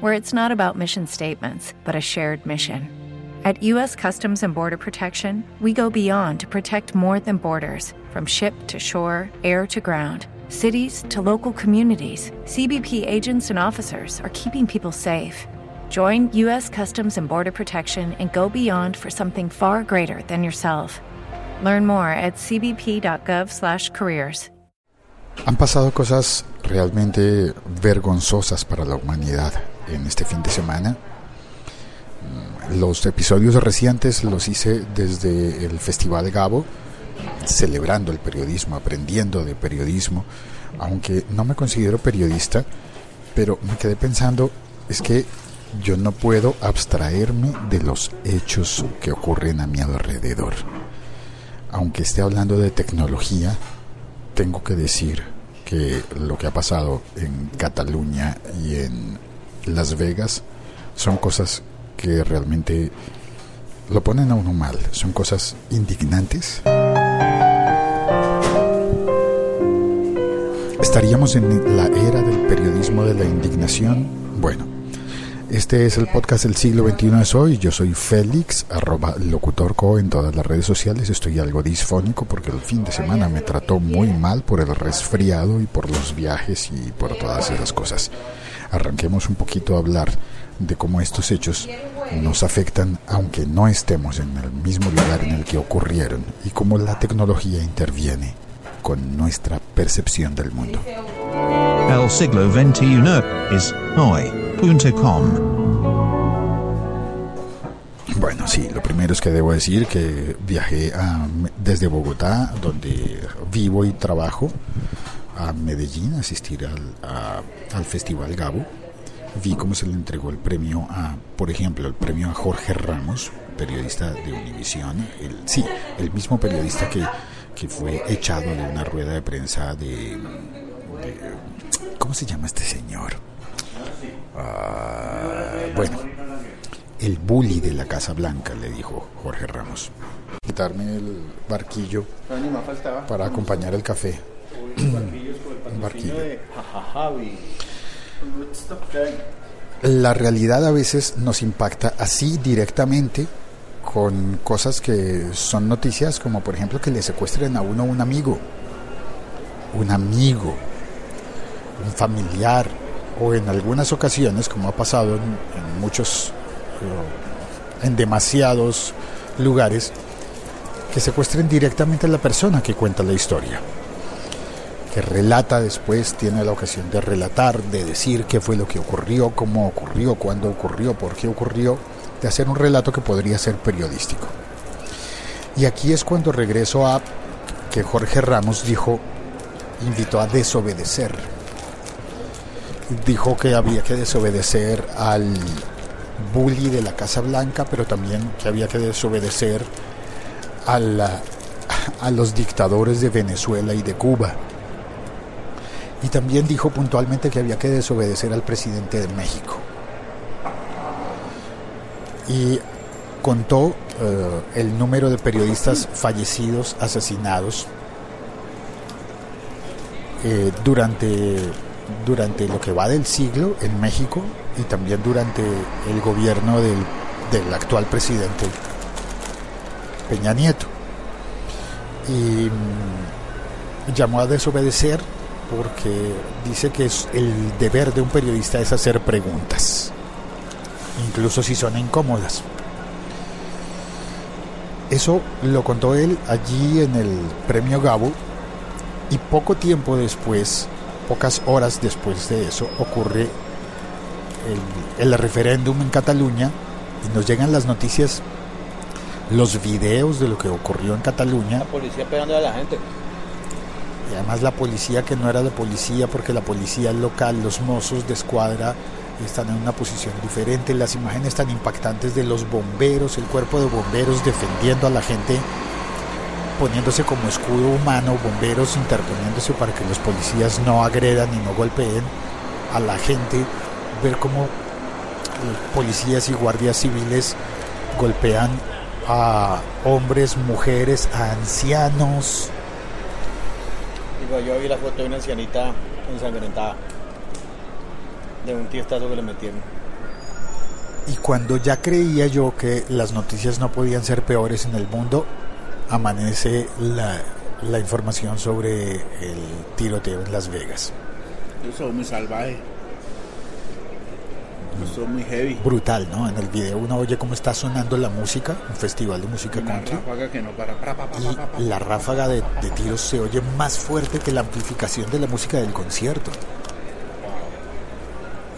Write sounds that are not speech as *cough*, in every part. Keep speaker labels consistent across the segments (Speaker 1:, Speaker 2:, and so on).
Speaker 1: where it's not about mission statements, but a shared mission? At U.S. Customs and Border Protection, we go beyond to protect more than borders from ship to shore, air to ground. Cities to local communities, CBP agents and officers are keeping people safe. Join U.S. Customs and Border Protection and go beyond for something far greater than yourself. Learn more at cbp.gov/careers.
Speaker 2: Han pasado cosas realmente vergonzosas para la humanidad en este fin de semana. Los episodios recientes los hice desde el Festival Gabo, celebrando el periodismo, aprendiendo de periodismo, aunque no me considero periodista, pero me quedé pensando, es que yo no puedo abstraerme de los hechos que ocurren a mi alrededor. Aunque esté hablando de tecnología, tengo que decir que lo que ha pasado en Cataluña y en Las Vegas son cosas que realmente lo ponen a uno mal. Son cosas indignantes. ¿Estaríamos en la era del periodismo de la indignación? Bueno, este es el podcast del siglo XXI es hoy. Yo soy Félix, arroba locutorco en todas las redes sociales. Estoy algo disfónico porque el fin de semana me trató muy mal por el resfriado y por los viajes y por todas esas cosas. Arranquemos un poquito a hablar de cómo estos hechos nos afectan aunque no estemos en el mismo lugar en el que ocurrieron y cómo la tecnología interviene con nuestra percepción del mundo.
Speaker 3: El siglo XXI es hoy.com.
Speaker 2: Bueno, sí, lo primero es que debo decir que viajé a, desde Bogotá, donde vivo y trabajo, a Medellín a asistir al, a, al Festival Gabo vi cómo se le entregó el premio a, por ejemplo, el premio a Jorge Ramos, periodista de Univisión, el, sí, el mismo periodista que, que fue echado de una rueda de prensa de, de ¿cómo se llama este señor? Uh, bueno, el bully de la Casa Blanca, le dijo Jorge Ramos. Quitarme el barquillo para acompañar el café. La realidad a veces nos impacta así directamente con cosas que son noticias como por ejemplo que le secuestren a uno un amigo, un amigo, un familiar o en algunas ocasiones como ha pasado en, en muchos, en demasiados lugares, que secuestren directamente a la persona que cuenta la historia que relata después, tiene la ocasión de relatar, de decir qué fue lo que ocurrió, cómo ocurrió, cuándo ocurrió, por qué ocurrió, de hacer un relato que podría ser periodístico. Y aquí es cuando regreso a que Jorge Ramos dijo, invitó a desobedecer. Dijo que había que desobedecer al bully de la Casa Blanca, pero también que había que desobedecer a, a los dictadores de Venezuela y de Cuba y también dijo puntualmente que había que desobedecer al presidente de México. Y contó eh, el número de periodistas fallecidos, asesinados eh, durante, durante lo que va del siglo en México y también durante el gobierno del, del actual presidente Peña Nieto. Y mm, llamó a desobedecer porque dice que es el deber de un periodista es hacer preguntas, incluso si son incómodas. Eso lo contó él allí en el premio Gabo y poco tiempo después, pocas horas después de eso, ocurre el, el referéndum en Cataluña y nos llegan las noticias, los videos de lo que ocurrió en Cataluña.
Speaker 4: La policía pegando a la gente.
Speaker 2: Y además la policía que no era de policía porque la policía local, los mozos de escuadra están en una posición diferente, las imágenes tan impactantes de los bomberos, el cuerpo de bomberos defendiendo a la gente, poniéndose como escudo humano, bomberos interponiéndose para que los policías no agredan y no golpeen a la gente, ver cómo policías y guardias civiles golpean a hombres, mujeres, a ancianos.
Speaker 4: Digo, yo vi la foto de una ancianita ensangrentada. De un tiestazo que le metieron.
Speaker 2: Y cuando ya creía yo que las noticias no podían ser peores en el mundo, amanece la, la información sobre el tiroteo en Las Vegas.
Speaker 5: Eso es muy salvaje. Eso es muy heavy.
Speaker 2: Brutal, ¿no? En el video uno oye cómo está sonando la música, un festival de música
Speaker 5: Una
Speaker 2: country.
Speaker 5: ráfaga que no para. pra, pa, pa,
Speaker 2: Y
Speaker 5: pa.
Speaker 2: la ráfaga de, de tiros se oye más fuerte que la amplificación de la música del concierto.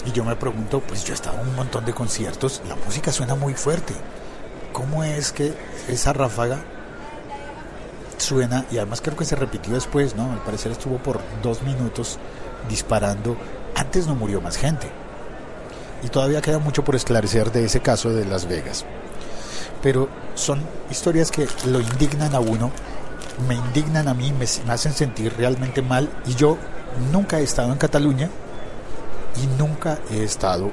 Speaker 2: Y yo me pregunto, pues yo he estado en un montón de conciertos, la música suena muy fuerte. ¿Cómo es que esa ráfaga suena? Y además creo que se repitió después, ¿no? Al parecer estuvo por dos minutos disparando. Antes no murió más gente. Y todavía queda mucho por esclarecer de ese caso de Las Vegas. Pero son historias que lo indignan a uno, me indignan a mí, me, hacen sentir realmente mal. Y yo nunca he estado en Cataluña y nunca he estado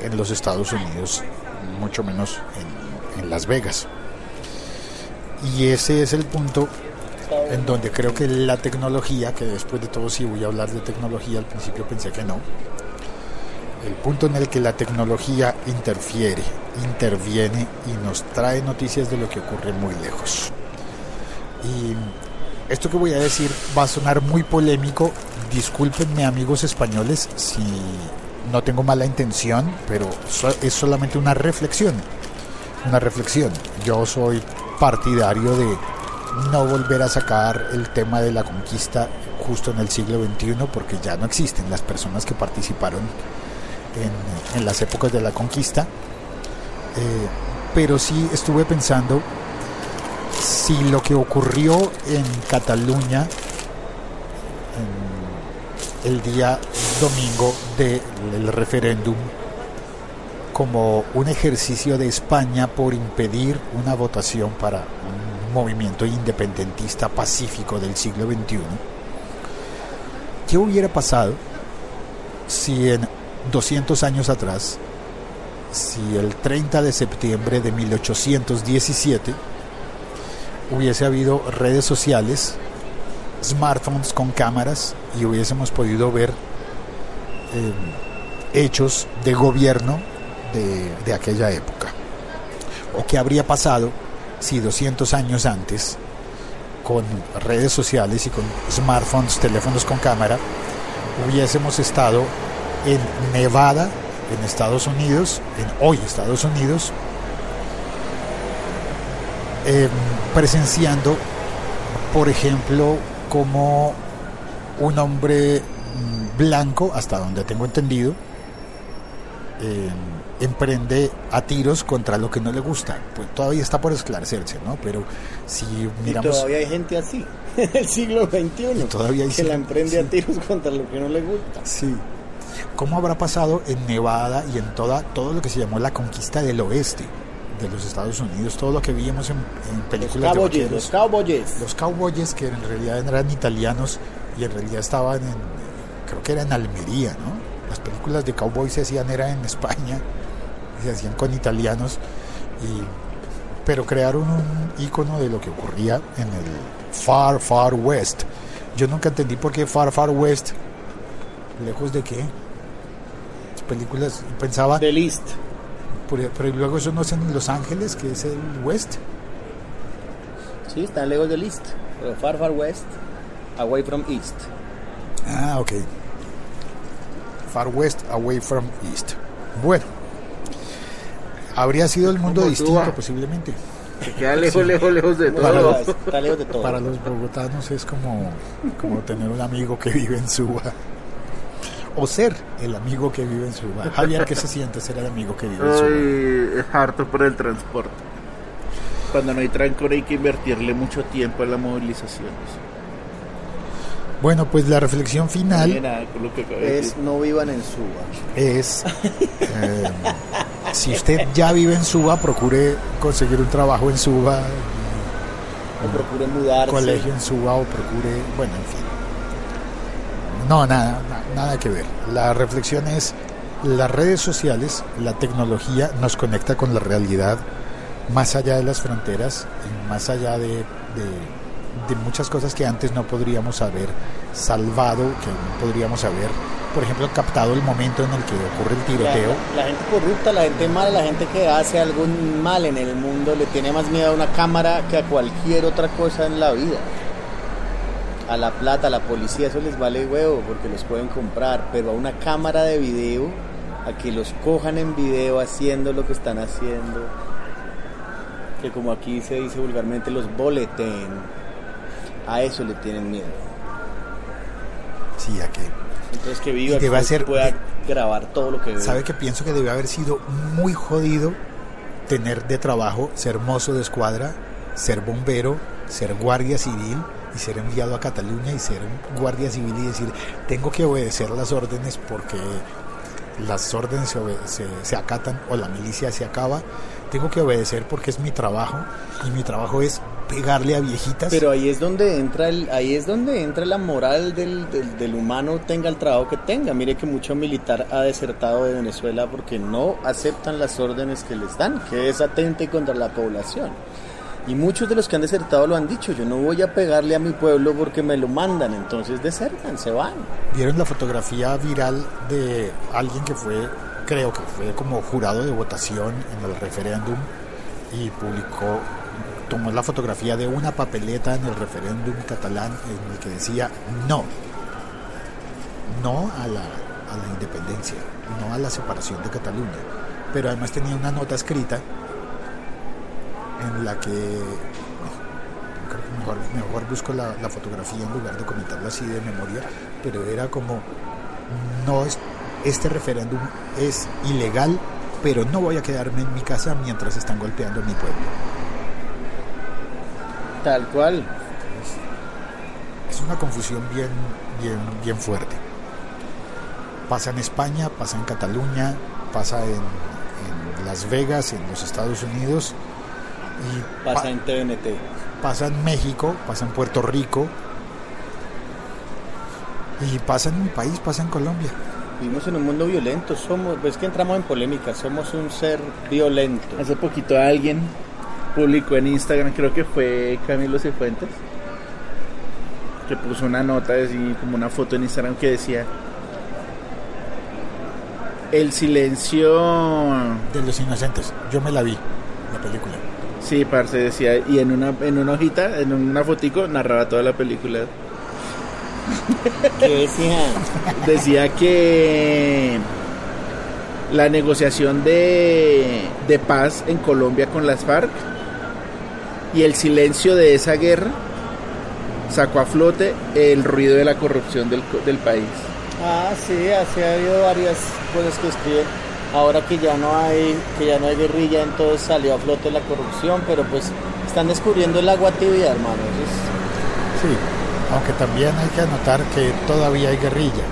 Speaker 2: en los Estados Unidos, mucho menos en, en Las Vegas. Y ese es el punto en donde creo que la tecnología, que después de todo sí voy a hablar de tecnología, al principio pensé que no, el punto en el que la tecnología interfiere, interviene y nos trae noticias de lo que ocurre muy lejos. Y esto que voy a decir va a sonar muy polémico, discúlpenme amigos españoles si no tengo mala intención, pero es solamente una reflexión, una reflexión. Yo soy partidario de no volver a sacar el tema de la conquista justo en el siglo XXI porque ya no existen las personas que participaron en, las épocas de la conquista. Eh, pero sí estuve pensando si lo que ocurrió en Cataluña en el día domingo del referéndum como un ejercicio de España por impedir una votación para un movimiento independentista pacífico del siglo XXI, ¿qué hubiera pasado si en 200 años atrás, si el 30 de septiembre de 1817 hubiese habido redes sociales, smartphones con cámaras y hubiésemos podido ver eh, hechos de gobierno de, de aquella época? ¿O qué habría pasado si 200 años antes, con redes sociales y con smartphones, teléfonos con cámara, hubiésemos estado en Nevada, en Estados Unidos, en hoy Estados Unidos, eh, presenciando, por ejemplo, como un hombre mm, blanco, hasta donde tengo entendido, eh, emprende a tiros contra lo que no le gusta. Pues todavía está por esclarecerse, ¿no? Pero si
Speaker 4: Y
Speaker 2: miramos...
Speaker 4: todavía hay gente así, *laughs* en el siglo XXI,
Speaker 2: todavía hay
Speaker 4: que la emprende
Speaker 2: sí.
Speaker 4: a tiros contra lo que no le gusta.
Speaker 2: Sí. ¿Cómo habrá pasado en Nevada y en toda, todo lo que se llamó la conquista del oeste de los Estados Unidos? Todo lo que vimos en, películas de
Speaker 4: cowboys,
Speaker 2: vaqueros.
Speaker 4: los cowboys.
Speaker 2: Los cowboys que en realidad eran italianos y en realidad estaban en, creo que era en Almería, ¿no? Las películas de cowboys se hacían era en España, se hacían con italianos, y, pero crearon un icono de lo que ocurría en el Far Far West. Yo nunca entendí por qué Far Far West, lejos de qué. Las películas pensaba,
Speaker 4: The List.
Speaker 2: pero, pero luego eso no es en Los Ángeles, que es el West.
Speaker 4: Sí, están lejos del East. Pero far, far west, away from East.
Speaker 2: Ah, ok. Far West, away from East. Bueno. Habría sido el mundo distinto posiblemente.
Speaker 5: Se queda lejos, lejos, lejos de
Speaker 4: Para
Speaker 5: todo.
Speaker 4: está lejos de todo.
Speaker 2: Para los bogotanos es como, como tener un amigo que vive en Suba. O ser el amigo que vive en Suba. Javier, ¿qué se siente ser el amigo que vive en Suba?
Speaker 5: Ay, es harto por el transporte. Cuando no hay trancón hay que invertirle mucho tiempo en las movilizaciones.
Speaker 2: Bueno, pues la reflexión
Speaker 5: No
Speaker 2: final
Speaker 5: nada de
Speaker 4: Es no vivan en Suba.
Speaker 2: es, *laughs* eh, si usted ya vive en Suba, procure conseguir un trabajo en Suba,
Speaker 4: O procuren mudarse.
Speaker 2: colegio en Suba o procure, bueno, en fin. No, nada, na- nada que ver. La reflexión es, las redes sociales, la tecnología nos conecta con la realidad más allá de las fronteras, y más allá de, de- de muchas cosas que antes no podríamos haber salvado, que no podríamos haber, por ejemplo, captado el momento en el que ocurre el
Speaker 4: La,
Speaker 2: tiroteo.
Speaker 4: la gente corrupta, la gente mala, la gente que hace algún mal en el mundo le tiene más miedo a una cámara que a cualquier otra cosa en la vida. A la plata, a la policía, eso les vale huevo porque los pueden comprar, pero a una cámara de video, a que los cojan en video haciendo lo que están haciendo, que como aquí se dice vulgarmente, los boleten, a eso le tienen miedo.
Speaker 2: Sí, a que
Speaker 4: Entonces que viva, que
Speaker 2: ser-
Speaker 4: pueda grabar todo lo que ve.
Speaker 2: ¿Sabe que pienso que debe haber sido muy jodido tener de trabajo ser mozo de escuadra, ser bombero, ser guardia civil y ser enviado a Cataluña y ser guardia civil y decir, tengo que obedecer las órdenes porque las órdenes se, se- se acatan o la milicia se acaba, tengo que obedecer porque es mi trabajo y mi trabajo es pegarle a viejitas.
Speaker 4: Pero ahí es donde entra el, ahí es donde entra la moral del, del humano tenga el trabajo que tenga. Mire que mucho militar ha desertado de Venezuela porque no aceptan las órdenes que les dan, que es atente contra la población. Y muchos de los que han desertado lo han dicho, yo no voy a pegarle a mi pueblo porque me lo mandan, entonces desertan, se van.
Speaker 2: ¿Vieron la fotografía viral de alguien que fue, creo que fue como jurado de votación en el referéndum y publicó, tomó la fotografía de una papeleta en el referéndum catalán en el que decía no, no a la, a la independencia, no a la separación de Cataluña, pero además tenía una nota escrita en la que mejor, mejor busco la, la fotografía en lugar de comentarla así de memoria, pero era como, no es, este referéndum es ilegal, pero no voy a quedarme en mi casa mientras están golpeando a mi pueblo.
Speaker 4: Tal cual.
Speaker 2: Es una confusión bien, bien, bien fuerte. Pasa en España, pasa en Cataluña, pasa en, en Las Vegas, en los Estados Unidos, y
Speaker 4: Pasa
Speaker 2: pa-
Speaker 4: en TVNT.
Speaker 2: pasa en México, pasa en Puerto Rico, y pasa en mi país, pasa en Colombia.
Speaker 4: Vivimos en un mundo violento, somos, es que entramos en polémica, somos un ser violento.
Speaker 5: Hace poquito alguien publicó en Instagram, creo que fue Camilo Cifuentes, que puso una nota, así como una foto en Instagram que decía el silencio
Speaker 2: De los inocentes, yo me la vi, la película.
Speaker 5: Sí, parce, decía, y en una, en una hojita, en una fotico, narraba toda la película.
Speaker 4: ¿Qué decían?
Speaker 5: Decía que la negociación de, de paz en Colombia con las FARC y el silencio de esa guerra sacó a flote el ruido de la corrupción del, co- del país.
Speaker 4: Ah, sí, así ha habido varias cosas que escriben. Ahora que ya no hay, que ya no hay guerrilla, entonces salió a flote la corrupción, pero pues están descubriendo el agua tibia, hermano. Es-
Speaker 2: Sí, aunque también hay que anotar que todavía hay guerrilla,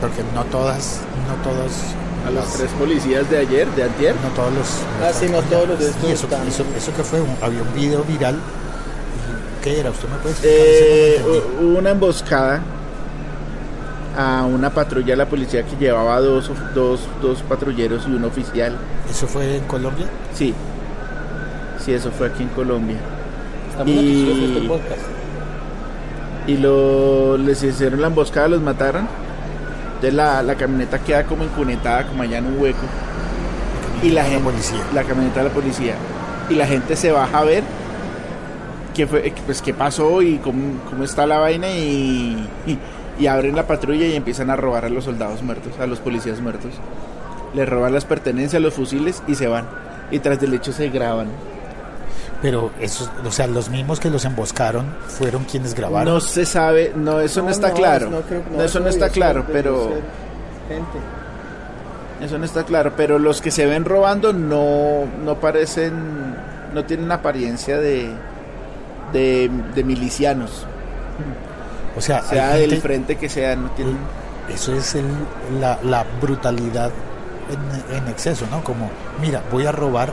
Speaker 2: porque no todas, no todas
Speaker 5: A los
Speaker 2: las-
Speaker 5: tres policías de ayer, de antier,
Speaker 2: no todos los,
Speaker 4: Ah, sí, no todos los de estos
Speaker 2: y eso,
Speaker 4: están.
Speaker 2: eso, eso que fue, un- había un video viral, ¿qué era? ¿Usted me puede explicar?
Speaker 5: Eh, hubo una emboscada a una patrulla de la policía que llevaba dos, dos, dos patrulleros y un oficial.
Speaker 2: ¿Eso fue en Colombia?
Speaker 5: Sí, sí, eso fue aquí en Colombia.
Speaker 4: Estamos
Speaker 5: Y-
Speaker 4: este podcast.
Speaker 5: Y lo, les hicieron la emboscada, los mataron. Entonces la, la camioneta queda como encunetada, como allá en un hueco. Y la
Speaker 2: La
Speaker 5: gente,
Speaker 2: policía.
Speaker 5: la camioneta de la policía. Y la gente se baja a ver qué, fue, pues, qué pasó y cómo, cómo está la vaina y, y, y abren la patrulla y empiezan a robar a los soldados muertos, a los policías muertos. Les roban las pertenencias, los fusiles y se van. Y tras del hecho se graban.
Speaker 2: Pero esos, o sea, los mismos que los emboscaron fueron quienes grabaron.
Speaker 5: No se sabe, no, eso no, está claro.
Speaker 4: no creo-
Speaker 5: No, eso no está claro, pero...
Speaker 4: Gente.
Speaker 5: Eso no está claro, pero los que se ven robando no, no parecen, no tienen apariencia de, de, de milicianos,
Speaker 2: o sea,
Speaker 5: sea
Speaker 2: hay
Speaker 5: del
Speaker 2: gente-
Speaker 5: frente que sea, no tienen...
Speaker 2: Eso es el- la, la brutalidad en, en exceso, ¿no? Como, mira, voy a robar,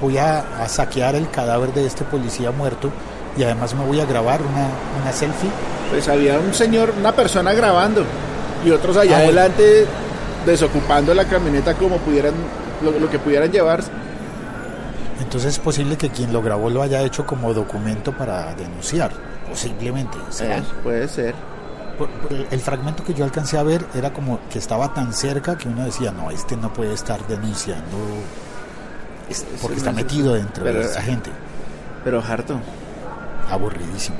Speaker 2: voy a, a saquear el cadáver de este policía muerto y además me voy a grabar una, una selfie.
Speaker 5: Pues había un señor, una persona grabando y otros allá
Speaker 2: Ah,
Speaker 5: adelante desocupando la camioneta como pudieran, lo, lo que pudieran llevarse.
Speaker 2: Entonces es posible que quien lo grabó lo haya hecho como documento para denunciar, posiblemente. ¿será?
Speaker 5: Eh, puede ser.
Speaker 2: Por- por- El fragmento que yo alcancé a ver era como que estaba tan cerca que uno decía, no, este no puede estar denunciando es- porque está
Speaker 5: es-
Speaker 2: metido dentro de esa gente.
Speaker 5: Pero harto.
Speaker 2: Aburridísimo.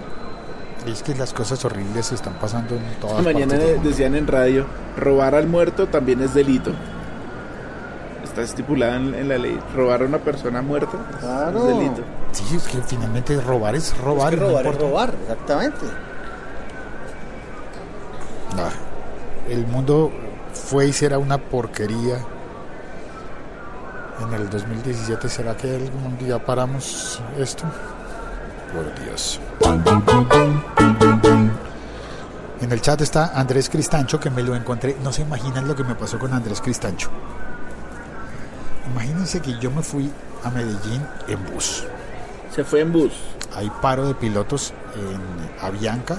Speaker 2: Es que las cosas horribles se están pasando en todas
Speaker 5: Mañana
Speaker 2: partes del
Speaker 5: decían en radio, robar al muerto también es delito. Está estipulada en, en la ley. Robar a una persona muerta
Speaker 4: Claro.
Speaker 5: es delito.
Speaker 2: Sí, es que finalmente robar es robar.
Speaker 4: Es que
Speaker 2: no
Speaker 4: robar es robar, exactamente.
Speaker 2: Ah, el mundo fue y será una porquería. En el 2017, ¿será que algún día paramos esto? Por Dios. En el chat está Andrés Cristancho, que me lo encontré. No se imaginan lo que me pasó con Andrés Cristancho. Imagínense que yo me fui a Medellín en bus.
Speaker 5: Se fue en bus.
Speaker 2: Hay paro de pilotos en Avianca,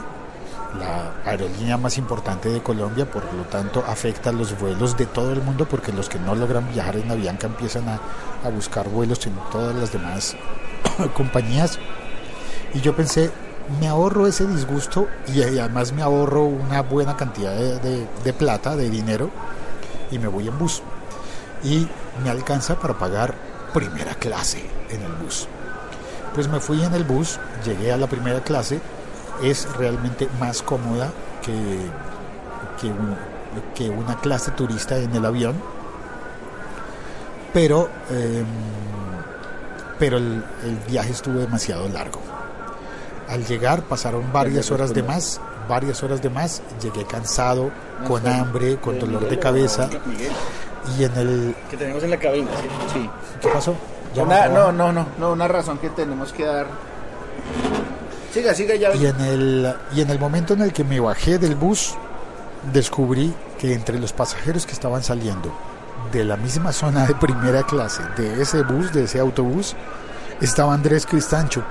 Speaker 2: la aerolínea más importante de Colombia, por lo tanto afecta los vuelos de todo el mundo porque los que no logran viajar en Avianca empiezan a, a buscar vuelos en todas las demás *coughs* compañías. Y yo pensé, me ahorro ese disgusto y además me ahorro una buena cantidad de- de plata, de dinero, y me voy en bus. Y me alcanza para pagar primera clase en el bus. Pues me fui en el bus, llegué a la primera clase, es realmente más cómoda que, que, un- que una clase turista en el avión, pero, em, pero el, el viaje estuvo demasiado largo. Al llegar pasaron varias horas de más, varias horas de más, llegué cansado, con hambre, con dolor de cabeza y en el...
Speaker 4: que tenemos en la cabina. ¿sí?
Speaker 2: Sí, ¿qué pasó? ¿Ya
Speaker 5: Una- no, no, no, no, una razón que tenemos que dar. Siga, siga ya.
Speaker 2: Y en, el, y en el momento en el que me bajé del bus, descubrí que entre los pasajeros que estaban saliendo de la misma zona de primera clase, de ese bus, de ese autobús, estaba Andrés Cristancho.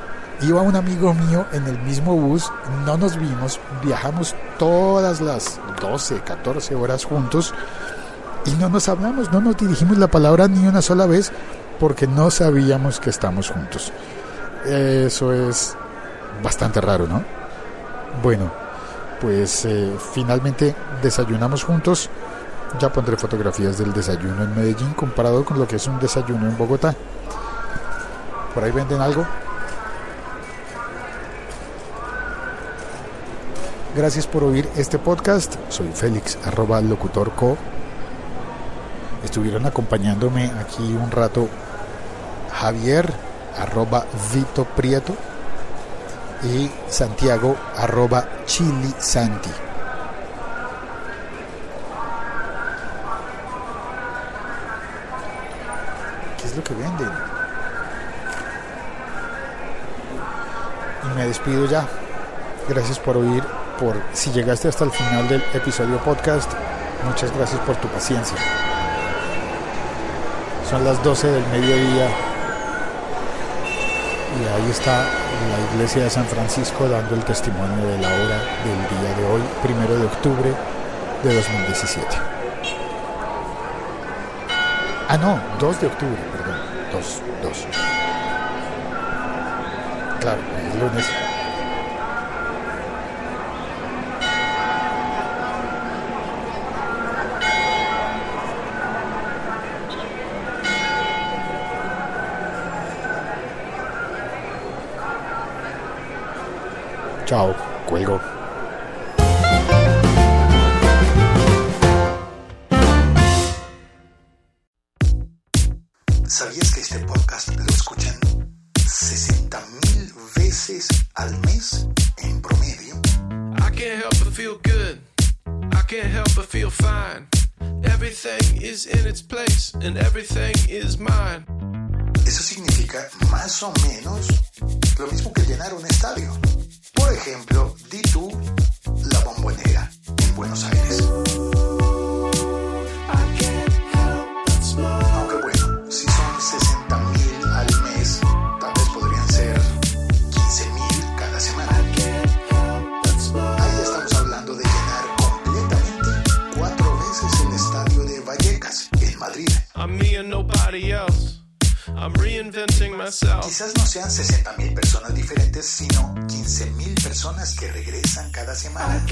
Speaker 2: Iba un amigo mío en el mismo bus, no nos vimos, viajamos todas las 12, 14 horas juntos y no nos hablamos, no nos dirigimos la palabra ni una sola vez porque no sabíamos que estamos juntos. Eso es bastante raro, ¿no? Bueno, pues eh, finalmente desayunamos juntos. Ya pondré fotografías del desayuno en Medellín comparado con lo que es un desayuno en Bogotá. ¿Por ahí venden algo? Gracias por oír este podcast. Soy Félix, arroba locutorco. Estuvieron acompañándome aquí un rato Javier, arroba Vito Prieto y Santiago, arroba Chili Santi. ¿Qué es lo que venden? Y me despido ya. Gracias por oír, por si llegaste hasta el final del episodio podcast. Muchas gracias por tu paciencia. Son las 12 del mediodía y ahí está la iglesia de San Francisco dando el testimonio de la hora del día de hoy, primero de octubre de 2017. Ah, no, 2 de octubre, perdón. 2, 2. Claro, es lunes. 照贵鬼 ejemplo, di tú la bombonera en Buenos Aires. Aunque bueno, si son 60 mil al mes, tal vez podrían ser 15 mil cada semana. Ahí estamos hablando de llenar completamente cuatro veces el estadio de Vallecas, en Madrid.
Speaker 6: I'm me and nobody else. I'm reinventing myself.
Speaker 2: Quizás no sean 60 mil
Speaker 7: my